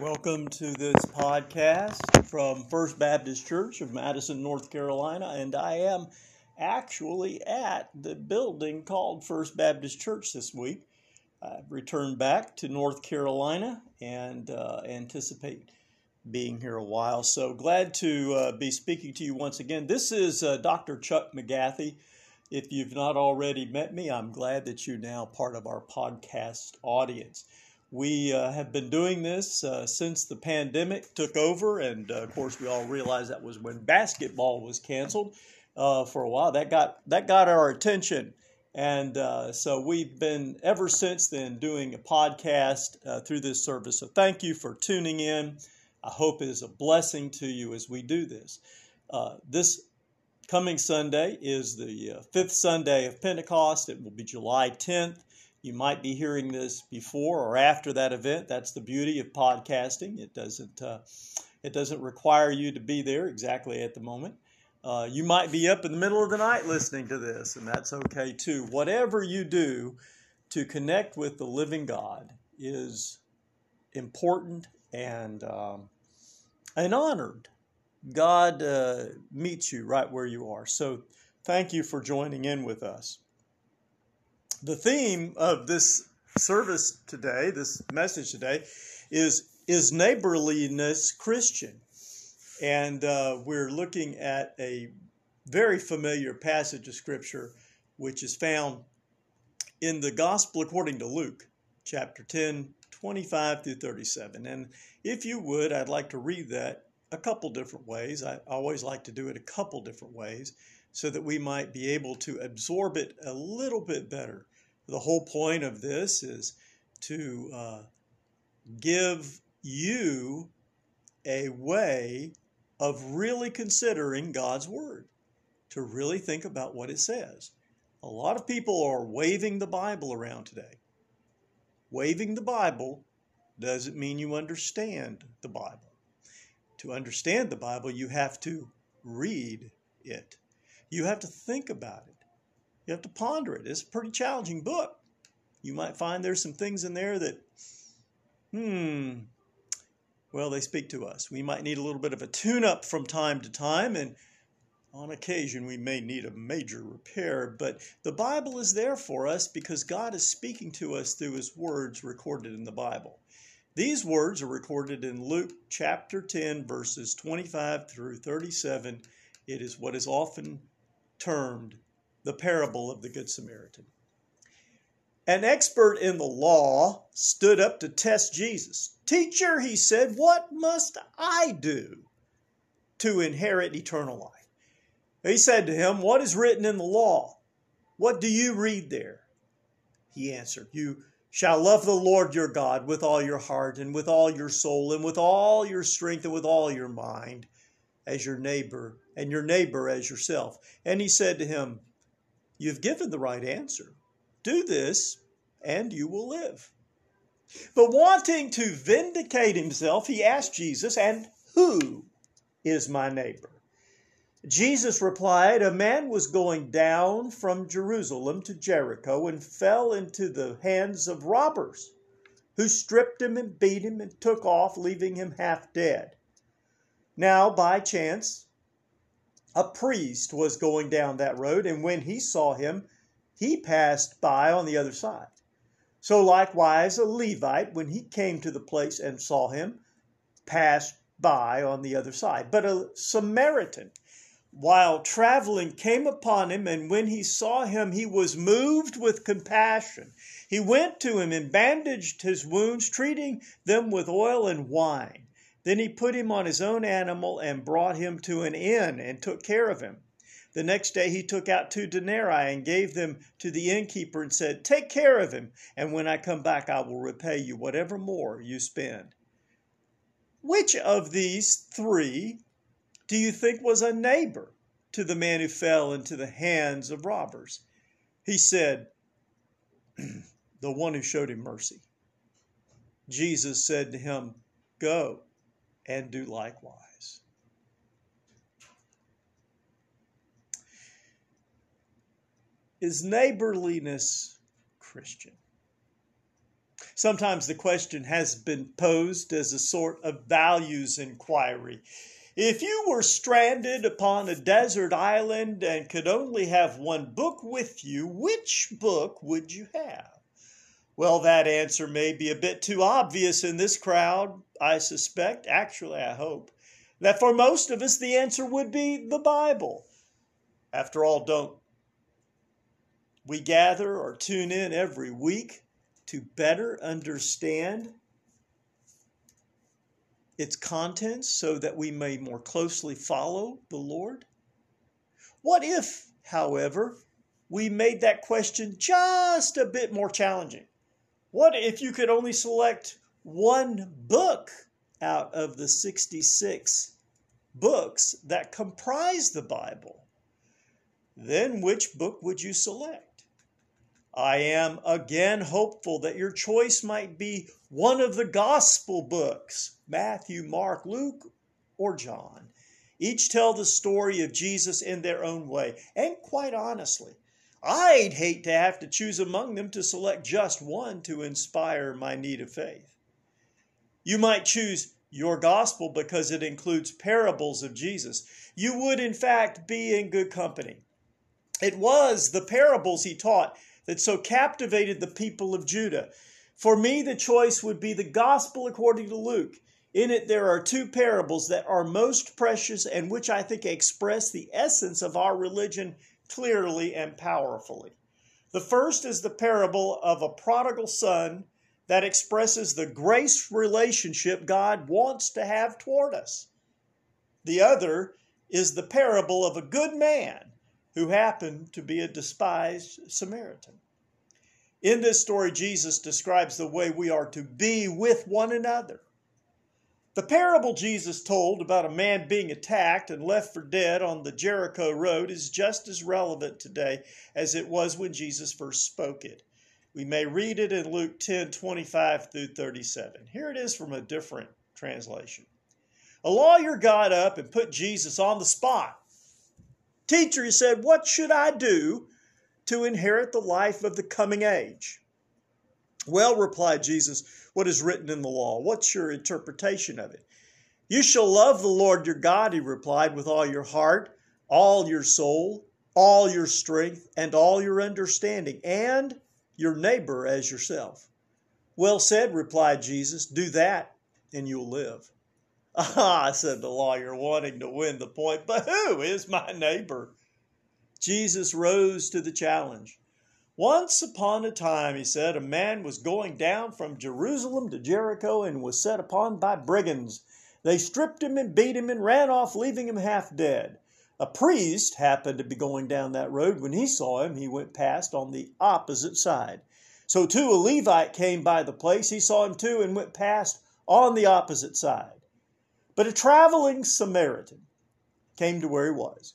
Welcome to this podcast from First Baptist Church of Madison, North Carolina, and I am actually at the building called First Baptist Church this week. I've returned back to North Carolina and uh, anticipate being here a while. So glad to uh, be speaking to you once again. This is uh, Dr. Chuck McGathy. If you've not already met me, I'm glad that you're now part of our podcast audience. We uh, have been doing this uh, since the pandemic took over, and uh, of course, we all realized that was when basketball was canceled uh, for a while. That got that got our attention, and uh, so we've been ever since then doing a podcast uh, through this service. So thank you for tuning in. I hope it is a blessing to you as we do this. this coming Sunday is the fifth Sunday of Pentecost. It will be July 10th. You might be hearing this before or after that event. That's the beauty of podcasting. It doesn't uh, it doesn't require you to be there exactly at the moment. Uh, you might be up in the middle of the night listening to this, and that's okay too. Whatever you do to connect with the living God is important and um, and honored. God uh, meets you right where you are. So, thank you for joining in with us the theme of this service today, this message today, is is neighborliness Christian? And uh, we're looking at a very familiar passage of Scripture, which is found in the Gospel according to Luke, chapter 10, 25 through 37. And if you would, I'd like to read that a couple different ways. I always like to do it a couple different ways so that we might be able to absorb it a little bit better the whole point of this is to uh, give you a way of really considering God's Word, to really think about what it says. A lot of people are waving the Bible around today. Waving the Bible doesn't mean you understand the Bible. To understand the Bible, you have to read it. You have to think about it. You have to ponder it. It's a pretty challenging book. You might find there's some things in there that, hmm, well, they speak to us. We might need a little bit of a tune up from time to time, and on occasion we may need a major repair. But the Bible is there for us because God is speaking to us through His words recorded in the Bible. These words are recorded in Luke chapter 10, verses 25 through 37. It is what is often termed the parable of the Good Samaritan. An expert in the law stood up to test Jesus. Teacher, he said, what must I do to inherit eternal life? He said to him, What is written in the law? What do you read there? He answered, You shall love the Lord your God with all your heart and with all your soul and with all your strength and with all your mind as your neighbor and your neighbor as yourself. And he said to him, You've given the right answer. Do this, and you will live. But wanting to vindicate himself, he asked Jesus, And who is my neighbor? Jesus replied, A man was going down from Jerusalem to Jericho and fell into the hands of robbers, who stripped him and beat him and took off, leaving him half dead. Now, by chance, a priest was going down that road, and when he saw him, he passed by on the other side. So likewise a Levite, when he came to the place and saw him, passed by on the other side. But a Samaritan, while traveling, came upon him, and when he saw him, he was moved with compassion. He went to him and bandaged his wounds, treating them with oil and wine. Then he put him on his own animal and brought him to an inn and took care of him. The next day he took out two denarii and gave them to the innkeeper and said, Take care of him, and when I come back I will repay you whatever more you spend. Which of these three do you think was a neighbor to the man who fell into the hands of robbers? He said, The one who showed him mercy. Jesus said to him, Go and do likewise. Is neighborliness Christian? Sometimes the question has been posed as a sort of values inquiry. If you were stranded upon a desert island and could only have one book with you, which book would you have? Well, that answer may be a bit too obvious in this crowd, I suspect. Actually, I hope that for most of us the answer would be the Bible. After all, don't we gather or tune in every week to better understand its contents so that we may more closely follow the Lord? What if, however, we made that question just a bit more challenging? What if you could only select one book out of the 66 books that comprise the Bible? Then which book would you select? I am again hopeful that your choice might be one of the gospel books Matthew, Mark, Luke, or John. Each tell the story of Jesus in their own way. And quite honestly, I'd hate to have to choose among them to select just one to inspire my need of faith. You might choose your gospel because it includes parables of Jesus. You would, in fact, be in good company. It was the parables he taught that so captivated the people of Judah. For me, the choice would be the gospel according to Luke. In it, there are two parables that are most precious and which I think express the essence of our religion clearly and powerfully. The first is the parable of a prodigal son that expresses the grace relationship God wants to have toward us. The other is the parable of a good man who happened to be a despised Samaritan. In this story, Jesus describes the way we are to be with one another. The parable Jesus told about a man being attacked and left for dead on the Jericho road is just as relevant today as it was when Jesus first spoke it. We may read it in Luke 10 25 through 37. Here it is from a different translation. A lawyer got up and put Jesus on the spot. Teacher, he said, What should I do to inherit the life of the coming age? Well, replied Jesus, what is written in the law? What's your interpretation of it? You shall love the Lord your God, he replied, with all your heart, all your soul, all your strength, and all your understanding, and your neighbor as yourself. Well said, replied Jesus. Do that, and you'll live. Ah, said the lawyer, wanting to win the point, but who is my neighbor? Jesus rose to the challenge. Once upon a time, he said, a man was going down from Jerusalem to Jericho and was set upon by brigands. They stripped him and beat him and ran off, leaving him half dead. A priest happened to be going down that road. When he saw him, he went past on the opposite side. So, too, a Levite came by the place. He saw him too and went past on the opposite side. But a traveling Samaritan came to where he was.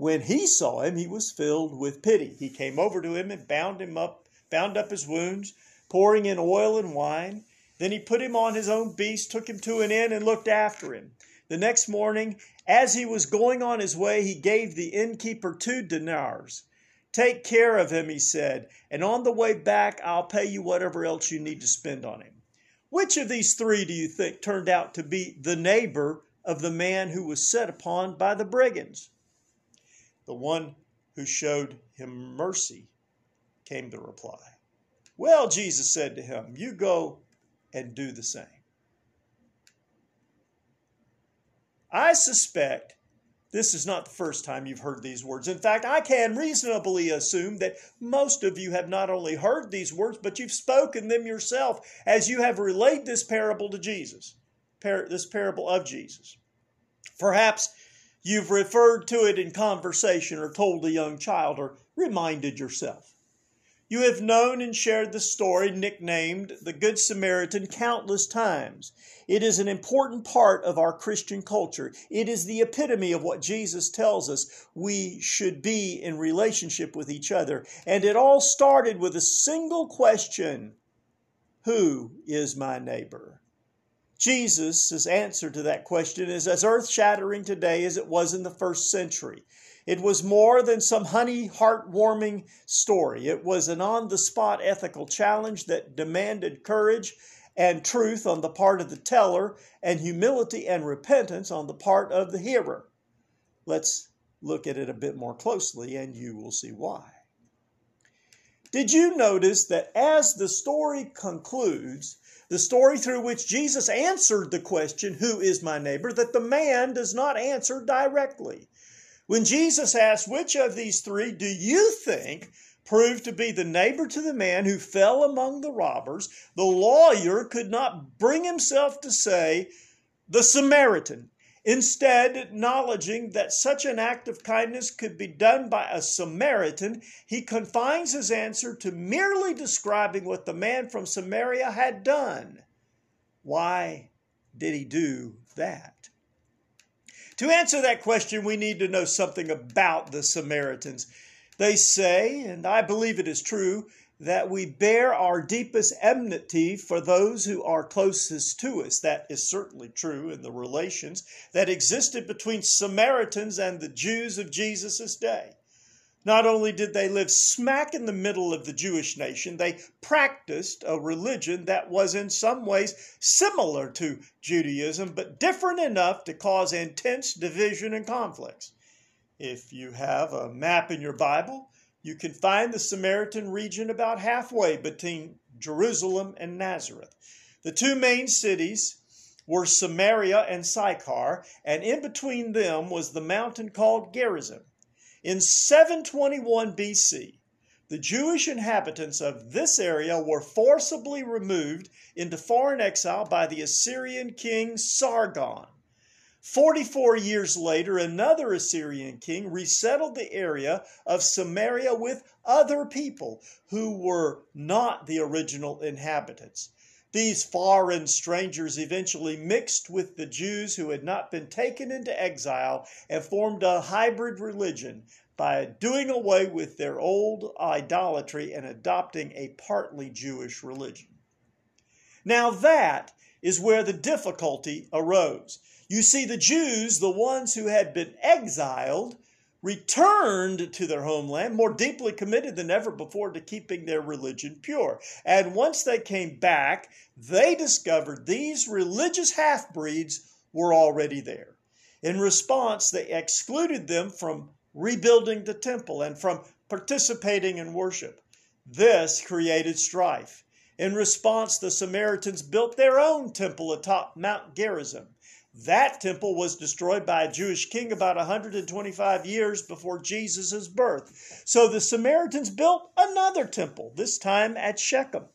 When he saw him, he was filled with pity. He came over to him and bound him up, bound up his wounds, pouring in oil and wine. Then he put him on his own beast, took him to an inn, and looked after him. The next morning, as he was going on his way, he gave the innkeeper two dinars. Take care of him, he said, and on the way back, I'll pay you whatever else you need to spend on him. Which of these three do you think turned out to be the neighbor of the man who was set upon by the brigands? The one who showed him mercy, came the reply. Well, Jesus said to him, You go and do the same. I suspect this is not the first time you've heard these words. In fact, I can reasonably assume that most of you have not only heard these words, but you've spoken them yourself as you have relayed this parable to Jesus, this parable of Jesus. Perhaps You've referred to it in conversation or told a young child or reminded yourself. You have known and shared the story nicknamed the Good Samaritan countless times. It is an important part of our Christian culture. It is the epitome of what Jesus tells us we should be in relationship with each other. And it all started with a single question Who is my neighbor? Jesus' answer to that question is as earth shattering today as it was in the first century. It was more than some honey, heartwarming story. It was an on the spot ethical challenge that demanded courage and truth on the part of the teller and humility and repentance on the part of the hearer. Let's look at it a bit more closely and you will see why. Did you notice that as the story concludes, the story through which Jesus answered the question, Who is my neighbor? that the man does not answer directly. When Jesus asked, Which of these three do you think proved to be the neighbor to the man who fell among the robbers, the lawyer could not bring himself to say, The Samaritan. Instead, acknowledging that such an act of kindness could be done by a Samaritan, he confines his answer to merely describing what the man from Samaria had done. Why did he do that? To answer that question, we need to know something about the Samaritans. They say, and I believe it is true, that we bear our deepest enmity for those who are closest to us. That is certainly true in the relations that existed between Samaritans and the Jews of Jesus' day. Not only did they live smack in the middle of the Jewish nation, they practiced a religion that was in some ways similar to Judaism, but different enough to cause intense division and conflicts. If you have a map in your Bible, you can find the Samaritan region about halfway between Jerusalem and Nazareth. The two main cities were Samaria and Sychar, and in between them was the mountain called Gerizim. In 721 BC, the Jewish inhabitants of this area were forcibly removed into foreign exile by the Assyrian king Sargon. 44 years later, another Assyrian king resettled the area of Samaria with other people who were not the original inhabitants. These foreign strangers eventually mixed with the Jews who had not been taken into exile and formed a hybrid religion by doing away with their old idolatry and adopting a partly Jewish religion. Now, that is where the difficulty arose. You see, the Jews, the ones who had been exiled, returned to their homeland more deeply committed than ever before to keeping their religion pure. And once they came back, they discovered these religious half breeds were already there. In response, they excluded them from rebuilding the temple and from participating in worship. This created strife. In response, the Samaritans built their own temple atop Mount Gerizim. That temple was destroyed by a Jewish king about 125 years before Jesus' birth. So the Samaritans built another temple, this time at Shechem.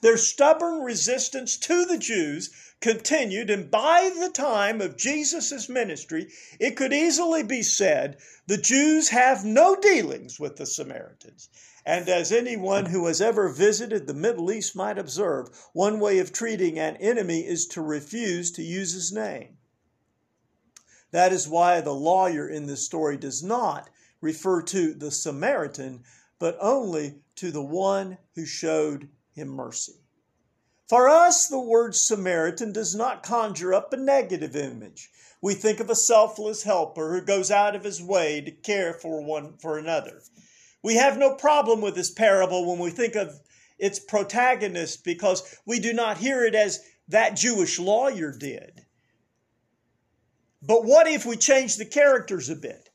Their stubborn resistance to the Jews continued, and by the time of Jesus' ministry, it could easily be said the Jews have no dealings with the Samaritans. And as anyone who has ever visited the Middle East might observe, one way of treating an enemy is to refuse to use his name. That is why the lawyer in this story does not refer to the Samaritan, but only to the one who showed him mercy. For us, the word Samaritan does not conjure up a negative image. We think of a selfless helper who goes out of his way to care for one for another. We have no problem with this parable when we think of its protagonist because we do not hear it as that Jewish lawyer did. But what if we change the characters a bit?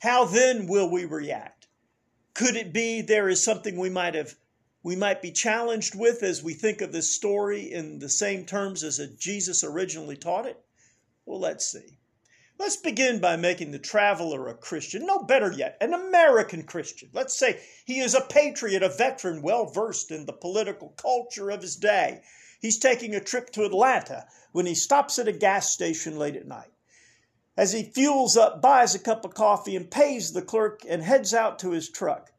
How then will we react? Could it be there is something we might have we might be challenged with as we think of this story in the same terms as Jesus originally taught it? Well, let's see. Let's begin by making the traveler a Christian. No, better yet, an American Christian. Let's say he is a patriot, a veteran, well versed in the political culture of his day. He's taking a trip to Atlanta when he stops at a gas station late at night. As he fuels up, buys a cup of coffee, and pays the clerk and heads out to his truck.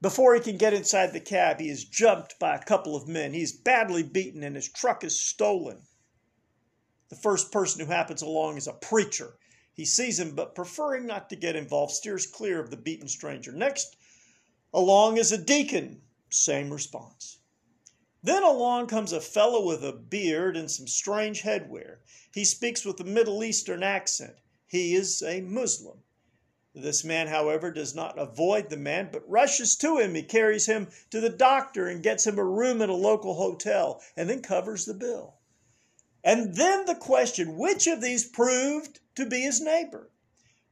Before he can get inside the cab, he is jumped by a couple of men. He is badly beaten and his truck is stolen. The first person who happens along is a preacher. He sees him, but preferring not to get involved, steers clear of the beaten stranger. Next along is a deacon. Same response. Then along comes a fellow with a beard and some strange headwear. He speaks with a Middle Eastern accent. He is a Muslim. This man, however, does not avoid the man, but rushes to him. He carries him to the doctor and gets him a room at a local hotel and then covers the bill. And then the question which of these proved to be his neighbor?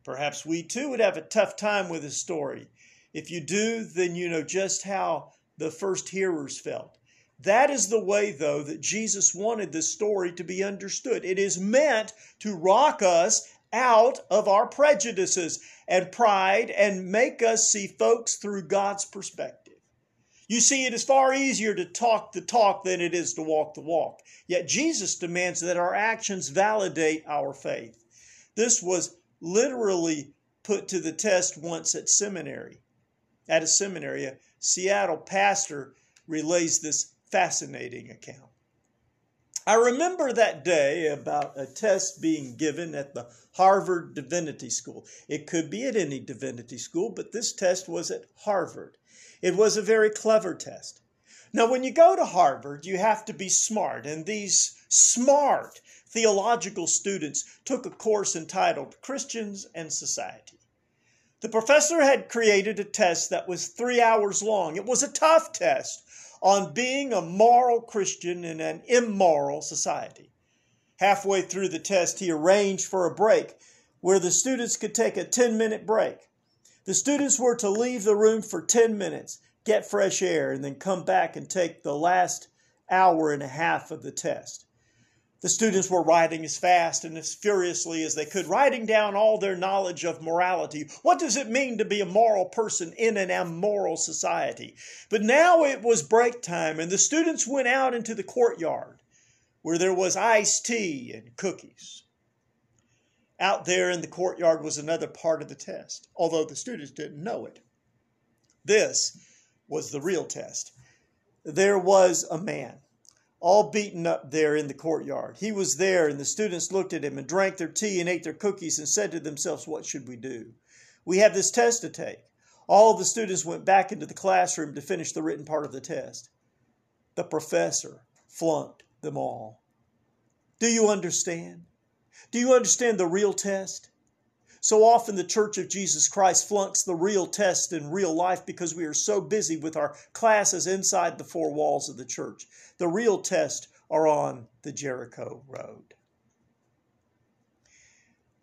Perhaps we too would have a tough time with his story. If you do, then you know just how the first hearers felt. That is the way, though, that Jesus wanted this story to be understood. It is meant to rock us out of our prejudices and pride and make us see folks through God's perspective. You see, it is far easier to talk the talk than it is to walk the walk. Yet Jesus demands that our actions validate our faith. This was literally put to the test once at seminary. At a seminary, a Seattle pastor relays this fascinating account. I remember that day about a test being given at the Harvard Divinity School. It could be at any divinity school, but this test was at Harvard. It was a very clever test. Now, when you go to Harvard, you have to be smart, and these smart theological students took a course entitled Christians and Society. The professor had created a test that was three hours long. It was a tough test on being a moral Christian in an immoral society. Halfway through the test, he arranged for a break where the students could take a 10 minute break. The students were to leave the room for 10 minutes, get fresh air, and then come back and take the last hour and a half of the test. The students were writing as fast and as furiously as they could, writing down all their knowledge of morality. What does it mean to be a moral person in an immoral society? But now it was break time, and the students went out into the courtyard where there was iced tea and cookies. Out there in the courtyard was another part of the test, although the students didn't know it. This was the real test. There was a man all beaten up there in the courtyard. He was there, and the students looked at him and drank their tea and ate their cookies and said to themselves, What should we do? We have this test to take. All the students went back into the classroom to finish the written part of the test. The professor flunked them all. Do you understand? Do you understand the real test? So often, the Church of Jesus Christ flunks the real test in real life because we are so busy with our classes inside the four walls of the church. The real test are on the Jericho Road.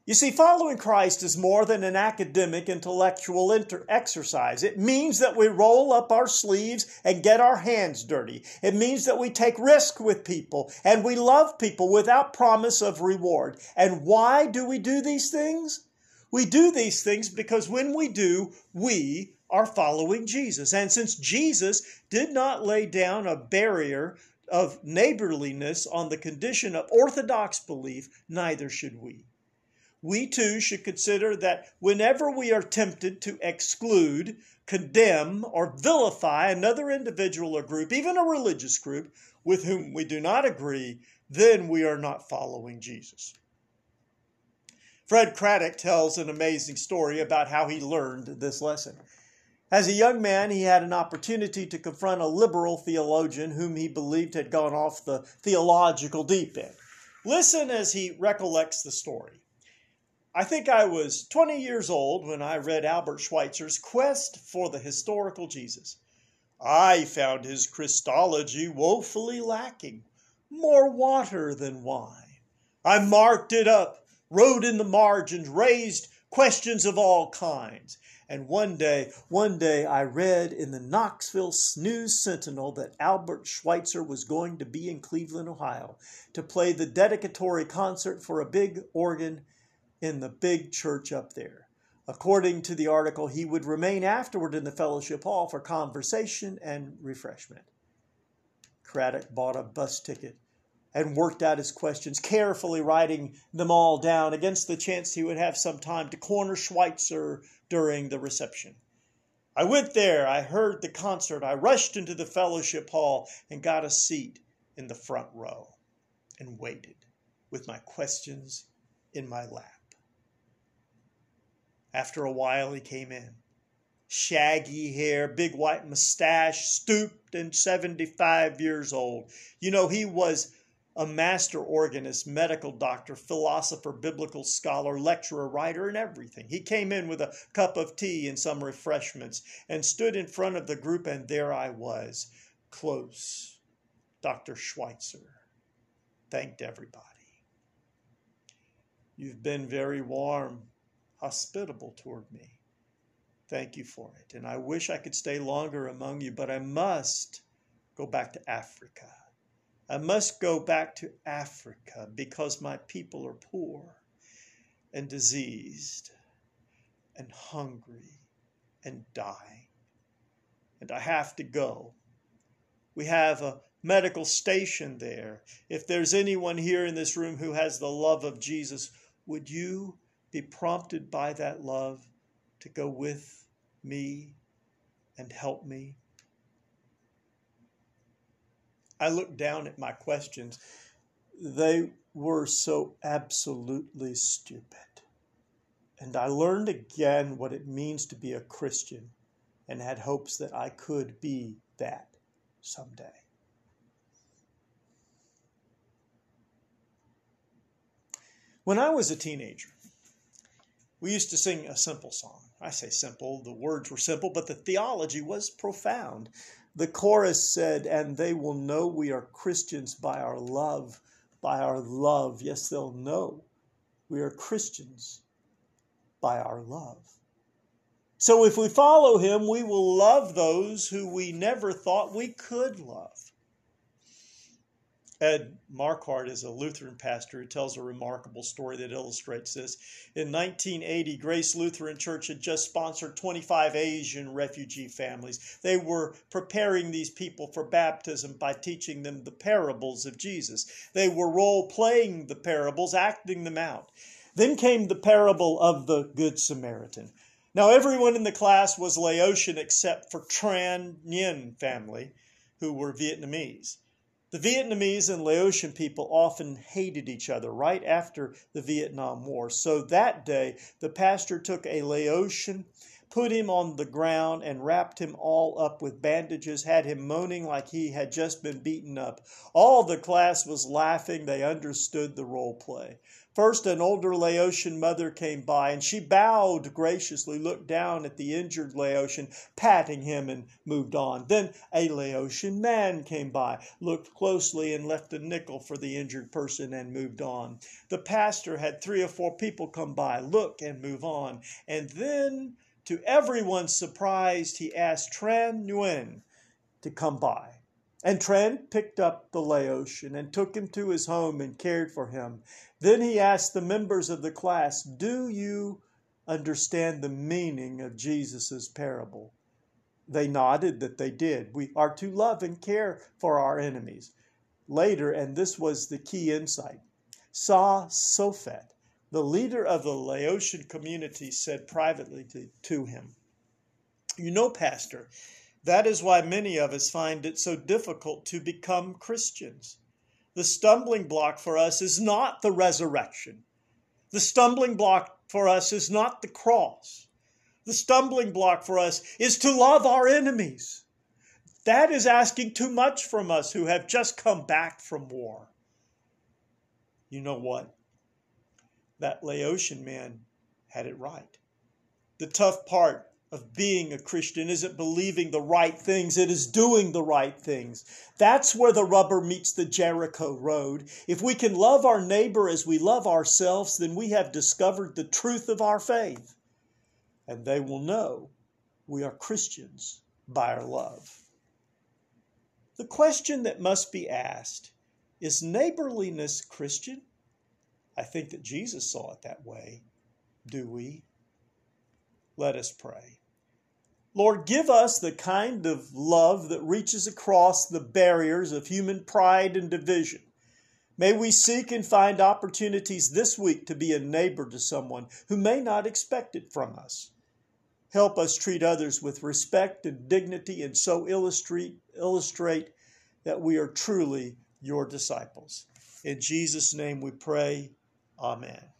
You see, following Christ is more than an academic intellectual inter- exercise. It means that we roll up our sleeves and get our hands dirty. It means that we take risk with people and we love people without promise of reward. And why do we do these things? We do these things because when we do, we are following Jesus. And since Jesus did not lay down a barrier of neighborliness on the condition of orthodox belief, neither should we. We too should consider that whenever we are tempted to exclude, condemn, or vilify another individual or group, even a religious group, with whom we do not agree, then we are not following Jesus. Fred Craddock tells an amazing story about how he learned this lesson. As a young man, he had an opportunity to confront a liberal theologian whom he believed had gone off the theological deep end. Listen as he recollects the story. I think I was 20 years old when I read Albert Schweitzer's Quest for the Historical Jesus. I found his Christology woefully lacking, more water than wine. I marked it up wrote in the margins, raised questions of all kinds. And one day, one day I read in the Knoxville News Sentinel that Albert Schweitzer was going to be in Cleveland, Ohio to play the dedicatory concert for a big organ in the big church up there. According to the article, he would remain afterward in the fellowship hall for conversation and refreshment. Craddock bought a bus ticket and worked out his questions, carefully writing them all down against the chance he would have some time to corner Schweitzer during the reception. I went there, I heard the concert, I rushed into the fellowship hall and got a seat in the front row and waited with my questions in my lap. After a while, he came in. shaggy hair, big white mustache, stooped and 75 years old. You know, he was a master organist, medical doctor, philosopher, biblical scholar, lecturer, writer, and everything. He came in with a cup of tea and some refreshments and stood in front of the group, and there I was, close. Dr. Schweitzer thanked everybody. You've been very warm, hospitable toward me. Thank you for it. And I wish I could stay longer among you, but I must go back to Africa. I must go back to Africa because my people are poor and diseased and hungry and dying. And I have to go. We have a medical station there. If there's anyone here in this room who has the love of Jesus, would you be prompted by that love to go with me and help me? I looked down at my questions. They were so absolutely stupid. And I learned again what it means to be a Christian and had hopes that I could be that someday. When I was a teenager, we used to sing a simple song. I say simple, the words were simple, but the theology was profound. The chorus said, And they will know we are Christians by our love, by our love. Yes, they'll know we are Christians by our love. So if we follow him, we will love those who we never thought we could love. Ed Markquart is a Lutheran pastor who tells a remarkable story that illustrates this. In 1980, Grace Lutheran Church had just sponsored 25 Asian refugee families. They were preparing these people for baptism by teaching them the parables of Jesus. They were role playing the parables, acting them out. Then came the parable of the Good Samaritan. Now, everyone in the class was Laotian except for Tran Nguyen family, who were Vietnamese. The Vietnamese and Laotian people often hated each other right after the Vietnam War. So that day, the pastor took a Laotian, put him on the ground, and wrapped him all up with bandages, had him moaning like he had just been beaten up. All the class was laughing. They understood the role play. First, an older Laotian mother came by, and she bowed graciously, looked down at the injured Laotian, patting him, and moved on. Then a Laotian man came by, looked closely, and left a nickel for the injured person, and moved on. The pastor had three or four people come by, look, and move on. And then, to everyone's surprise, he asked Tran Nguyen to come by. And Tran picked up the Laotian and took him to his home and cared for him. Then he asked the members of the class, Do you understand the meaning of Jesus' parable? They nodded that they did. We are to love and care for our enemies. Later, and this was the key insight, Sa Sophet, the leader of the Laotian community, said privately to, to him, You know, Pastor, that is why many of us find it so difficult to become Christians. The stumbling block for us is not the resurrection. The stumbling block for us is not the cross. The stumbling block for us is to love our enemies. That is asking too much from us who have just come back from war. You know what? That Laotian man had it right. The tough part of being a Christian isn't believing the right things, it is doing the right things. That's where the rubber meets the Jericho road. If we can love our neighbor as we love ourselves, then we have discovered the truth of our faith. And they will know we are Christians by our love. The question that must be asked is neighborliness Christian? I think that Jesus saw it that way. Do we? Let us pray. Lord, give us the kind of love that reaches across the barriers of human pride and division. May we seek and find opportunities this week to be a neighbor to someone who may not expect it from us. Help us treat others with respect and dignity and so illustrate, illustrate that we are truly your disciples. In Jesus' name we pray. Amen.